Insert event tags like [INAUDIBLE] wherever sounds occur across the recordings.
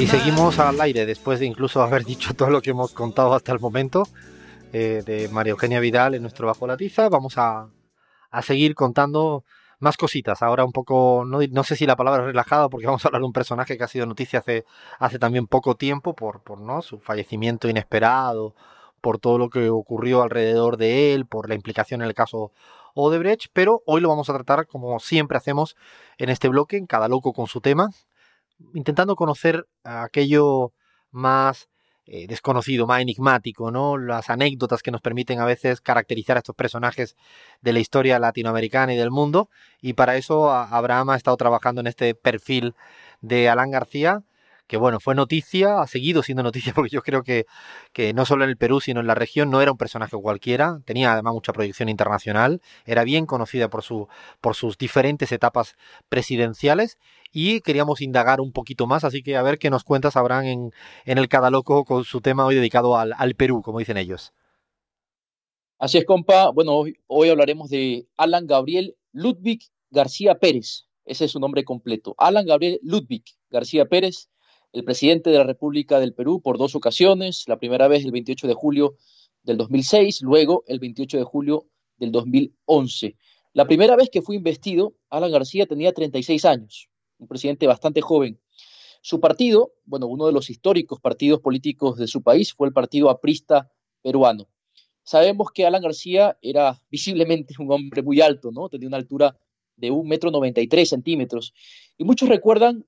Y seguimos al aire después de incluso haber dicho todo lo que hemos contado hasta el momento eh, de María Eugenia Vidal en nuestro Bajo la Tiza. Vamos a, a seguir contando más cositas. Ahora un poco, no, no, sé si la palabra es relajada, porque vamos a hablar de un personaje que ha sido noticia hace, hace también poco tiempo por, por ¿no? su fallecimiento inesperado, por todo lo que ocurrió alrededor de él, por la implicación en el caso Odebrecht, pero hoy lo vamos a tratar como siempre hacemos en este bloque, en cada loco con su tema, intentando conocer aquello más eh, desconocido, más enigmático, ¿no? Las anécdotas que nos permiten a veces caracterizar a estos personajes de la historia latinoamericana y del mundo. Y para eso Abraham ha estado trabajando en este perfil de Alan García, que bueno, fue noticia, ha seguido siendo noticia [LAUGHS] porque yo creo que, que no solo en el Perú, sino en la región no era un personaje cualquiera, tenía además mucha proyección internacional, era bien conocida por, su, por sus diferentes etapas presidenciales y queríamos indagar un poquito más, así que a ver qué nos cuentas, Abraham, en, en el Cada Loco con su tema hoy dedicado al, al Perú, como dicen ellos. Así es, compa. Bueno, hoy, hoy hablaremos de Alan Gabriel Ludwig García Pérez. Ese es su nombre completo. Alan Gabriel Ludwig García Pérez, el presidente de la República del Perú por dos ocasiones, la primera vez el 28 de julio del 2006, luego el 28 de julio del 2011. La primera vez que fue investido, Alan García tenía 36 años, un presidente bastante joven. Su partido, bueno, uno de los históricos partidos políticos de su país fue el Partido Aprista Peruano. Sabemos que Alan García era visiblemente un hombre muy alto, ¿no? Tenía una altura de un metro noventa y tres centímetros. Y muchos recuerdan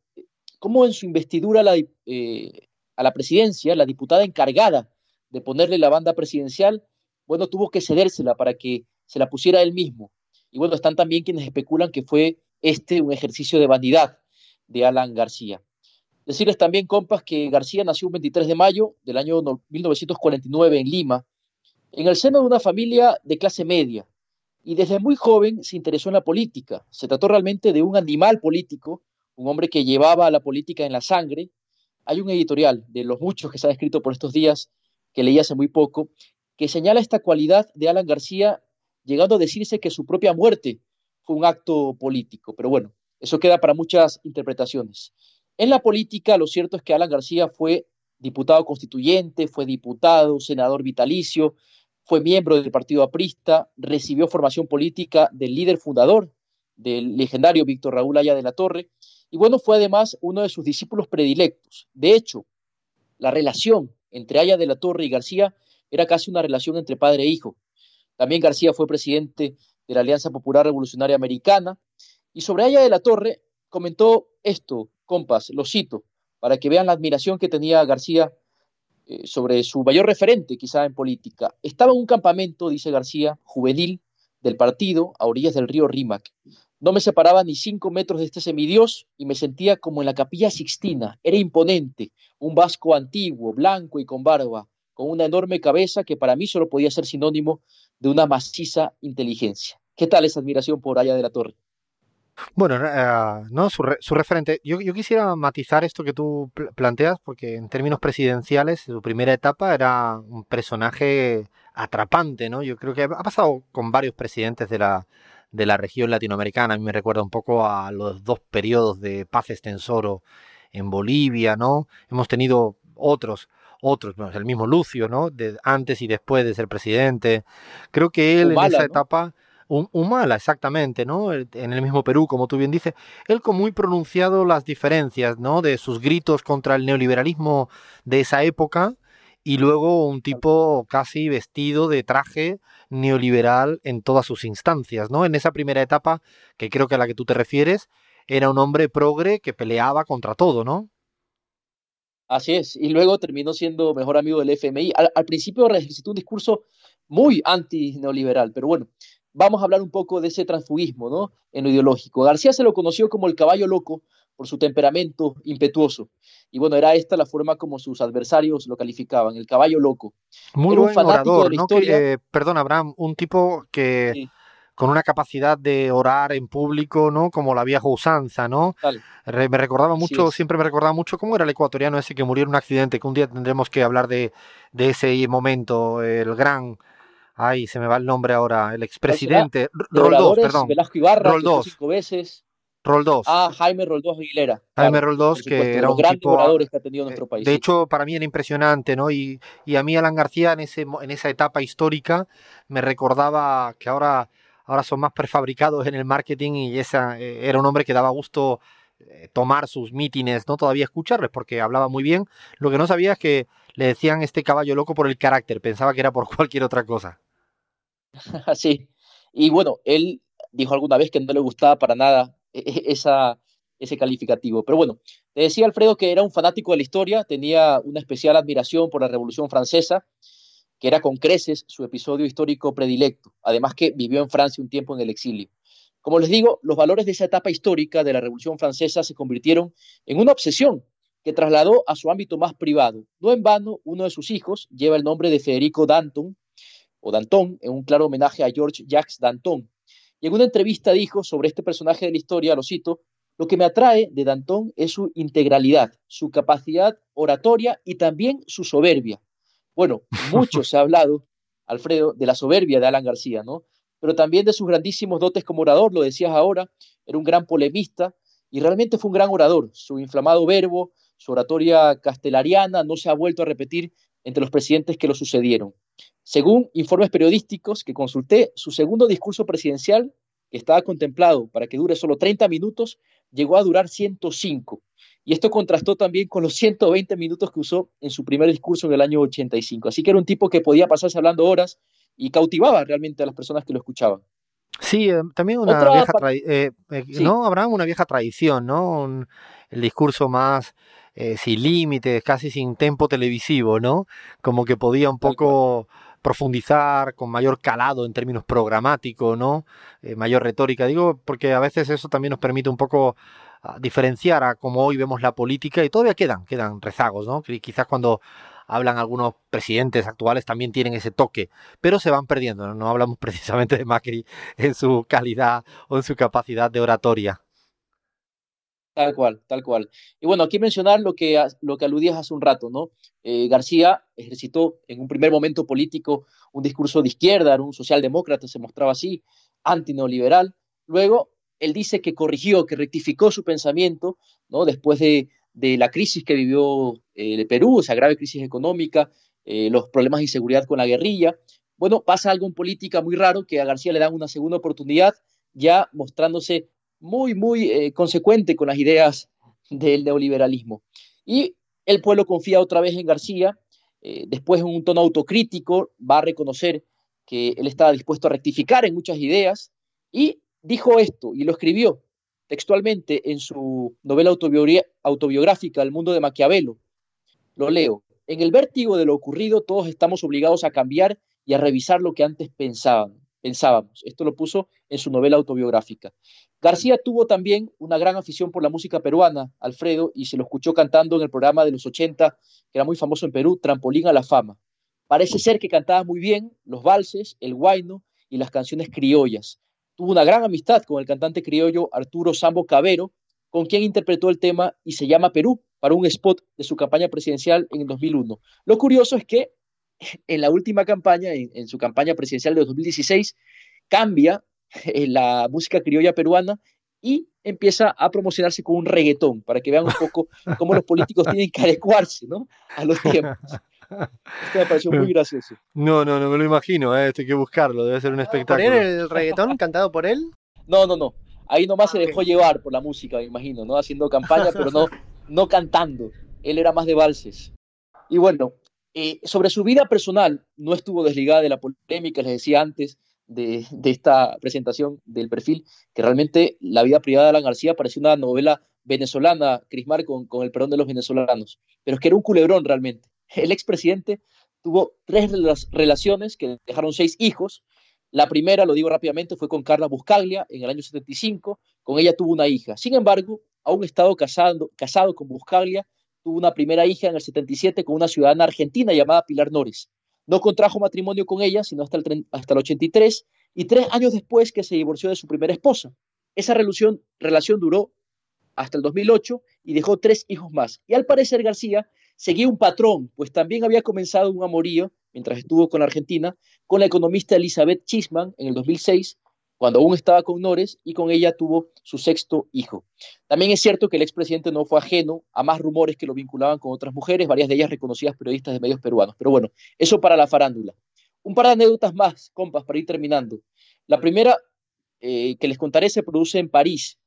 cómo en su investidura eh, a la presidencia, la diputada encargada de ponerle la banda presidencial, bueno, tuvo que cedérsela para que se la pusiera él mismo. Y bueno, están también quienes especulan que fue este un ejercicio de vanidad de Alan García. Decirles también, compas, que García nació un 23 de mayo del año 1949 en Lima, en el seno de una familia de clase media, y desde muy joven se interesó en la política. Se trató realmente de un animal político un hombre que llevaba la política en la sangre. Hay un editorial de los muchos que se ha escrito por estos días, que leí hace muy poco, que señala esta cualidad de Alan García, llegando a decirse que su propia muerte fue un acto político. Pero bueno, eso queda para muchas interpretaciones. En la política, lo cierto es que Alan García fue diputado constituyente, fue diputado, senador vitalicio, fue miembro del Partido Aprista, recibió formación política del líder fundador del legendario Víctor Raúl Aya de la Torre, y bueno, fue además uno de sus discípulos predilectos. De hecho, la relación entre Aya de la Torre y García era casi una relación entre padre e hijo. También García fue presidente de la Alianza Popular Revolucionaria Americana. Y sobre Aya de la Torre comentó esto, compas, lo cito, para que vean la admiración que tenía García eh, sobre su mayor referente quizá en política. Estaba en un campamento, dice García, juvenil del partido a orillas del río Rímac. No me separaba ni cinco metros de este semidios y me sentía como en la capilla Sixtina. Era imponente, un vasco antiguo, blanco y con barba, con una enorme cabeza que para mí solo podía ser sinónimo de una maciza inteligencia. ¿Qué tal esa admiración por allá de la Torre? Bueno, uh, no su, re, su referente. Yo, quisiera matizar esto que tú pl planteas, porque en términos presidenciales, su primera etapa era un personaje atrapante, ¿no? Yo creo que ha pasado con varios presidentes de la, de la región latinoamericana. A mí me recuerda un poco a los dos periodos de paz extensoro en Bolivia, ¿no? Hemos tenido otros, otros, el mismo Lucio, ¿no? De antes y después de ser presidente. Creo que él Humala, en esa ¿no? etapa, un, Humala, exactamente, ¿no? En el mismo Perú, como tú bien dices, él con muy pronunciado las diferencias, ¿no? De sus gritos contra el neoliberalismo de esa época y luego un tipo casi vestido de traje neoliberal en todas sus instancias, ¿no? En esa primera etapa, que creo que a la que tú te refieres, era un hombre progre que peleaba contra todo, ¿no? Así es, y luego terminó siendo mejor amigo del FMI. Al, al principio ejercitó un discurso muy anti-neoliberal, pero bueno, vamos a hablar un poco de ese transfugismo, ¿no? En lo ideológico. García se lo conoció como el caballo loco por su temperamento impetuoso. Y bueno, era esta la forma como sus adversarios lo calificaban, el caballo loco. Muy era buen orador, ¿no? Que, eh, perdón, Abraham, un tipo que sí. con una capacidad de orar en público, ¿no? Como la vieja usanza, ¿no? Re, me recordaba mucho, sí, siempre me recordaba mucho cómo era el ecuatoriano ese que murió en un accidente, que un día tendremos que hablar de, de ese momento, el gran... Ay, se me va el nombre ahora, el expresidente. Roldós, perdón. Velasco Ibarra, Roldós. cinco veces. Roldós. Ah, Jaime Roldós Aguilera. Jaime Roldós, que era un grandes tipo, oradores que ha tenido nuestro país. De hecho, para mí era impresionante, ¿no? Y, y, a mí Alan García en, ese, en esa etapa histórica me recordaba que ahora, ahora son más prefabricados en el marketing y esa, eh, era un hombre que daba gusto eh, tomar sus mítines, no todavía escucharles, porque hablaba muy bien. Lo que no sabía es que le decían este caballo loco por el carácter, pensaba que era por [LAUGHS] cualquier otra cosa. [LAUGHS] sí, y bueno, él dijo alguna vez que no le gustaba para nada esa, ese calificativo. Pero bueno, te decía Alfredo que era un fanático de la historia, tenía una especial admiración por la Revolución Francesa, que era con creces su episodio histórico predilecto, además que vivió en Francia un tiempo en el exilio. Como les digo, los valores de esa etapa histórica de la Revolución Francesa se convirtieron en una obsesión que trasladó a su ámbito más privado. No en vano, uno de sus hijos lleva el nombre de Federico Danton, o Danton, en un claro homenaje a George Jacques Danton, y en una entrevista dijo sobre este personaje de la historia, lo cito, lo que me atrae de Danton es su integralidad, su capacidad oratoria y también su soberbia. Bueno, [LAUGHS] mucho se ha hablado, Alfredo, de la soberbia de Alan García, ¿no? Pero también de sus grandísimos dotes como orador, lo decías ahora, era un gran polemista y realmente fue un gran orador. Su inflamado verbo, su oratoria castelariana no se ha vuelto a repetir entre los presidentes que lo sucedieron. Según informes periodísticos que consulté, su segundo discurso presidencial, que estaba contemplado para que dure solo 30 minutos, llegó a durar 105. Y esto contrastó también con los 120 minutos que usó en su primer discurso en el año 85. Así que era un tipo que podía pasarse hablando horas y cautivaba realmente a las personas que lo escuchaban. Sí, eh, también una vieja eh, eh, ¿no? Habrá una vieja tradición, ¿no? el discurso más sin límites, casi sin tempo televisivo, ¿no? Como que podía un poco profundizar con mayor calado en términos programáticos, ¿no? Eh, mayor retórica, digo, porque a veces eso también nos permite un poco ah, diferenciar a cómo hoy vemos la política y todavía quedan, quedan rezagos, ¿no? Quizás cuando hablan algunos presidentes actuales también tienen ese toque, pero se van perdiendo, no hablamos [LAUGHS] precisamente de Macri en su calidad o en su capacidad de oratoria. Tal cual, tal cual. Y bueno, aquí mencionar lo que, lo que aludías hace un rato, ¿no? Eh, García ejercitó en un primer momento político un discurso de izquierda, era un socialdemócrata, se mostraba así, antineoliberal. Luego, él dice que corrigió, que rectificó su pensamiento, ¿no? Después de, la crisis que vivió el eh, Perú, esa grave crisis económica, eh, los problemas de inseguridad con la guerrilla. Bueno, pasa algo en política muy raro, que a García le dan una segunda oportunidad, ya mostrándose muy, muy eh, consecuente con las ideas del neoliberalismo. Y el pueblo confía otra vez en García, eh, después en un tono autocrítico va a reconocer que él estaba dispuesto a rectificar en muchas ideas y dijo esto y lo escribió textualmente en su novela autobiográfica El mundo de Maquiavelo. Lo leo. En el vértigo de lo ocurrido todos estamos obligados a cambiar y a revisar lo que antes pensaban pensábamos. Esto lo puso en su novela autobiográfica. García tuvo también una gran afición por la música peruana, Alfredo, y se lo escuchó cantando en el programa de los 80, que era muy famoso en Perú, Trampolín a la Fama. Parece ser que cantaba muy bien los valses, el guayno y las canciones criollas. Tuvo una gran amistad con el cantante criollo Arturo Sambo Cabero, con quien interpretó el tema Y se llama Perú para un spot de su campaña presidencial en el 2001. Lo curioso es que [LAUGHS] en la última campaña, en, su campaña presidencial de 2016, cambia eh, la música criolla peruana y empieza a promocionarse con un reggaetón, para que vean un poco [LAUGHS] cómo los políticos tienen que adecuarse ¿no? a los tiempos. Esto me pareció muy [LAUGHS] gracioso. No, no, no me lo imagino, ¿eh? hay que buscarlo, debe ser un espectáculo. ¿Poner el reggaetón cantado por él? No, no, no. Ahí nomás se ah, dejó llevar por la música, me imagino, ¿no? Haciendo campaña, pero no, no cantando. Él era más de valses. Y bueno, eh, sobre su vida personal, no estuvo desligada de la polémica, les decía antes de, esta presentación del perfil, que realmente la vida privada de Alan García parecía una novela venezolana, Crismar, con, con el perdón de los venezolanos, pero es que era un culebrón realmente. El expresidente tuvo tres relaciones que dejaron seis hijos. La primera, lo digo rápidamente, fue con Carla Buscaglia en el año 75. Con ella tuvo una hija. Sin embargo, aún estado casado, casado con Buscaglia tuvo una primera hija en el 77 con una ciudadana argentina llamada Pilar Nores. No contrajo matrimonio con ella, sino hasta el, hasta el 83, y tres años después que se divorció de su primera esposa. Esa relación, duró hasta el 2008 y dejó tres hijos más. Y al parecer García seguía un patrón, pues también había comenzado un amorío, mientras estuvo con Argentina, con la economista Elizabeth Chisman en el 2006, cuando aún estaba con Nores y con ella tuvo su sexto hijo. También es cierto que el expresidente no fue ajeno a más rumores que lo vinculaban con otras mujeres, varias de ellas reconocidas periodistas de medios peruanos. Pero bueno, eso para la farándula. Un par de anécdotas más, compas, para ir terminando. La primera eh, que les contaré se produce en París.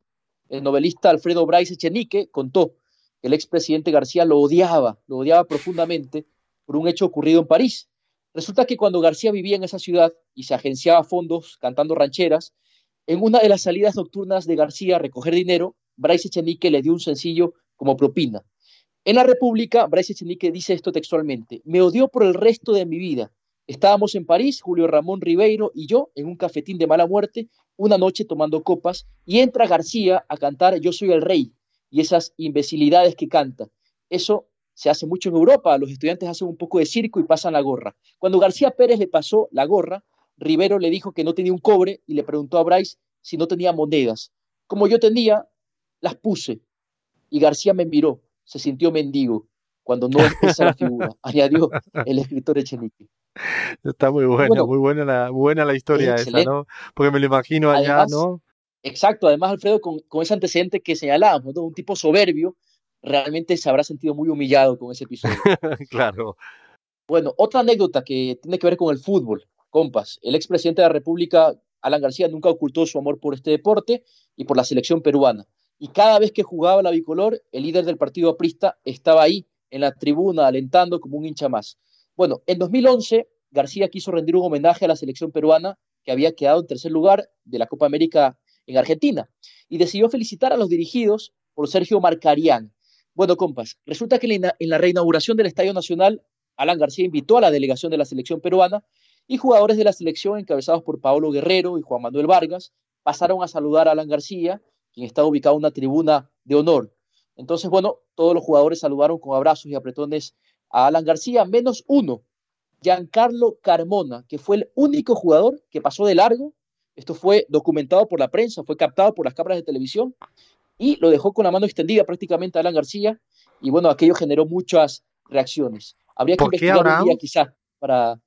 El novelista Alfredo Bryce Echenique contó que el expresidente García lo odiaba, lo odiaba profundamente por un hecho ocurrido en París. Resulta que cuando García vivía en esa ciudad y se agenciaba fondos cantando rancheras, en una de las salidas nocturnas de García a recoger dinero, Bryce Echenique le dio un sencillo como propina. En la República, Bryce Echenique dice esto textualmente: Me odió por el resto de mi vida. Estábamos en París, Julio Ramón Ribeiro y yo, en un cafetín de mala muerte, una noche tomando copas, y entra García a cantar Yo soy el rey, y esas imbecilidades que canta. Eso se hace mucho en Europa, los estudiantes hacen un poco de circo y pasan la gorra. Cuando García Pérez le pasó la gorra, Rivero le dijo que no tenía un cobre y le preguntó a Bryce si no tenía monedas. Como yo tenía, las puse. Y García me miró, se sintió mendigo, cuando no es esa la figura, [LAUGHS] añadió el escritor Echenique. Está muy buena, muy buena la, buena la historia esa, ¿no? Porque me lo imagino allá, ¿no? Exacto, además Alfredo, con, con ese antecedente que señalábamos, un tipo soberbio, realmente se habrá sentido muy humillado con ese episodio. [LAUGHS] claro. Bueno, otra anécdota que tiene que ver con el fútbol, compas. El expresidente de la República, Alan García, nunca ocultó su amor por este deporte y por la selección peruana. Y cada vez que jugaba la bicolor, el líder del partido aprista estaba ahí, en la tribuna, alentando como un hincha más. Bueno, en 2011, García quiso rendir un homenaje a la selección peruana que había quedado en tercer lugar de la Copa América en Argentina y decidió felicitar a los dirigidos por Sergio Marcarián, bueno, compas, resulta que en la reinauguración del Estadio Nacional, Alan García invitó a la delegación de la selección peruana y jugadores de la selección, encabezados por Paolo Guerrero y Juan Manuel Vargas, pasaron a saludar a Alan García, quien estaba ubicado en una tribuna de honor. Entonces, bueno, todos los jugadores saludaron con abrazos y apretones a Alan García, menos uno, Giancarlo Carmona, que fue el único jugador que pasó de largo. Esto fue documentado por la prensa, fue captado por las cámaras de televisión y lo dejó con la mano extendida prácticamente a Alan García y bueno, aquello generó muchas reacciones. Habría que investigar un día quizás para...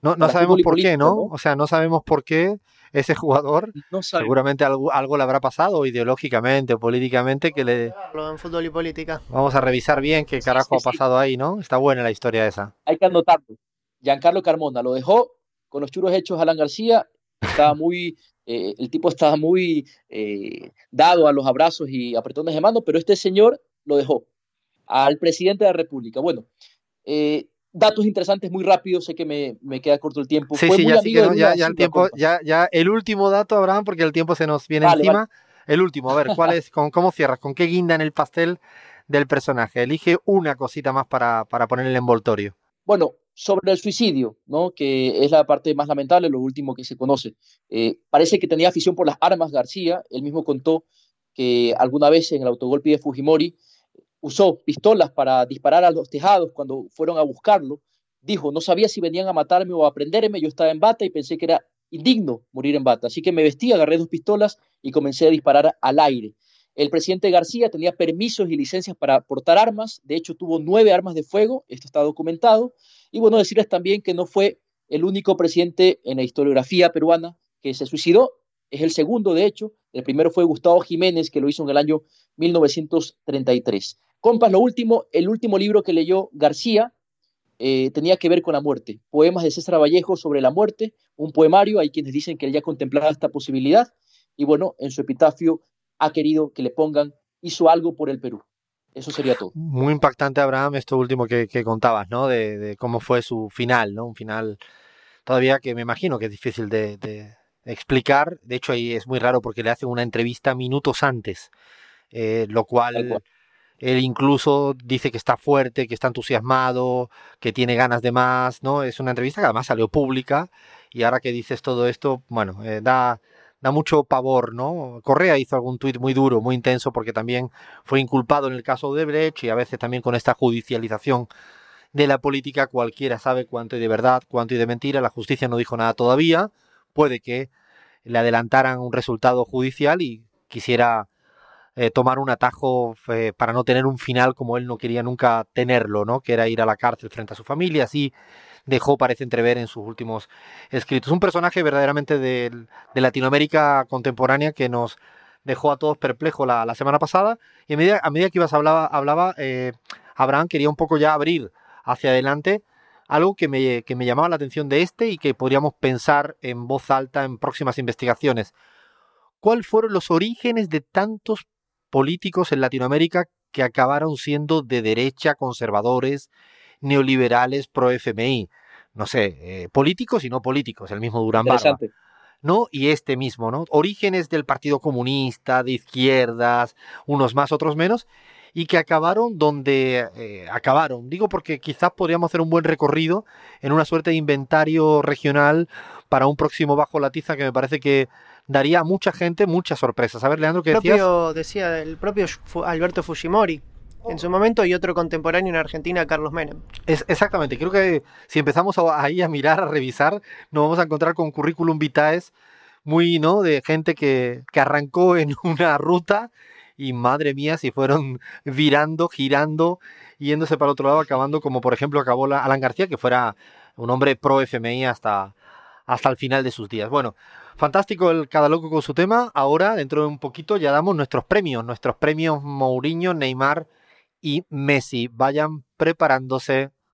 No, no sabemos por qué, ¿no? O sea, no sabemos por qué ese jugador seguramente algo, algo le habrá pasado ideológicamente o políticamente que le... En fútbol y política. Vamos a revisar bien qué carajo ha pasado ahí, ¿no? Está buena la historia esa. Hay que anotarlo. Giancarlo Carmona lo dejó con los churos hechos a Alan García, estaba muy eh, el tipo estaba muy eh, dado a los abrazos y apretones de mano, pero este señor lo dejó al presidente de la República. Bueno, eh, datos interesantes muy rápido, sé que me, me, queda corto el tiempo. Sí, sí, ya, ya, el tiempo, ya, ya el último dato, Abraham, porque el tiempo se nos viene encima. El último, a ver, ¿cuál es? Con, ¿Cómo cierras? ¿Con qué guinda en el pastel del personaje? Elige una cosita más para, para poner el envoltorio. Bueno, sobre el suicidio, ¿no? que es la parte más lamentable, lo último que se conoce. Eh, parece que tenía afición por las armas García, él mismo contó que alguna vez en el autogolpe de Fujimori usó pistolas para disparar a los tejados cuando fueron a buscarlo. Dijo, no sabía si venían a matarme o a prenderme, yo estaba en bata y pensé que era indigno morir en bata, así que me vestí, agarré dos pistolas y comencé a disparar al aire. El presidente García tenía permisos y licencias para portar armas, de hecho tuvo nueve armas de fuego, esto está documentado, y bueno, decirles también que no fue el único presidente en la historiografía peruana que se suicidó, es el segundo de hecho, el primero fue Gustavo Jiménez, que lo hizo en el año 1933. Compas, lo último, el último libro que leyó García eh, tenía que ver con la muerte, poemas de César Vallejo sobre la muerte, un poemario, hay quienes dicen que él ya contemplaba esta posibilidad, y bueno, en su epitafio ha querido que le pongan, hizo algo por el Perú. Eso sería todo. Muy impactante, Abraham, esto último que, contabas, ¿no? De, cómo fue su final, ¿no? Un final todavía que me imagino que es difícil de, explicar. De hecho, ahí es muy raro porque le hacen una entrevista minutos antes, eh, lo cual él incluso dice que está fuerte, que está entusiasmado, que tiene ganas de más, ¿no? Es una entrevista que además salió pública y ahora que dices todo esto, bueno, eh, da da mucho pavor, ¿no? Correa hizo algún tuit muy duro, muy intenso, porque también fue inculpado en el caso de Brecht y a veces también con esta judicialización de la política cualquiera sabe cuánto hay de verdad, cuánto hay de mentira. La justicia no dijo nada todavía. Puede que le adelantaran un resultado judicial y quisiera eh, tomar un atajo eh, para no tener un final como él no quería nunca tenerlo, ¿no? Que era ir a la cárcel frente a su familia. Así dejó, parece entrever en sus últimos escritos. Un personaje verdaderamente de, Latinoamérica contemporánea que nos dejó a todos perplejos la, semana pasada. Y a medida, a medida que ibas hablaba, hablaba eh, Abraham quería un poco ya abrir hacia adelante algo que me, que me llamaba la atención de este y que podríamos pensar en voz alta en próximas investigaciones. ¿Cuáles fueron los orígenes de tantos políticos en Latinoamérica que acabaron siendo de derecha, conservadores, neoliberales, pro-FMI? No sé, eh, políticos y no políticos, el mismo Durán Barba. ¿no? Y este mismo, ¿no? Orígenes del Partido Comunista, de izquierdas, unos más, otros menos, y que acabaron donde eh, acabaron. Digo porque quizás podríamos hacer un buen recorrido en una suerte de inventario regional para un próximo Bajo la Tiza que me parece que daría a mucha gente muchas sorpresas. A ver, Leandro, ¿qué decías? Decía el propio Alberto Fujimori en su momento y otro contemporáneo en Argentina, Carlos Menem. Es, exactamente, creo que si empezamos ahí a mirar, a revisar, nos vamos a encontrar con currículum vitae muy, ¿no? De gente que, que arrancó en [LAUGHS] una ruta y madre mía, si fueron virando, girando, yéndose para otro lado, acabando como por ejemplo acabó Alan García, que fuera un hombre pro FMI hasta, hasta el final de sus días. Bueno, fantástico el cada loco con su tema. Ahora, dentro de un poquito, ya damos nuestros premios, nuestros premios Mourinho, Neymar y Messi. Vayan preparándose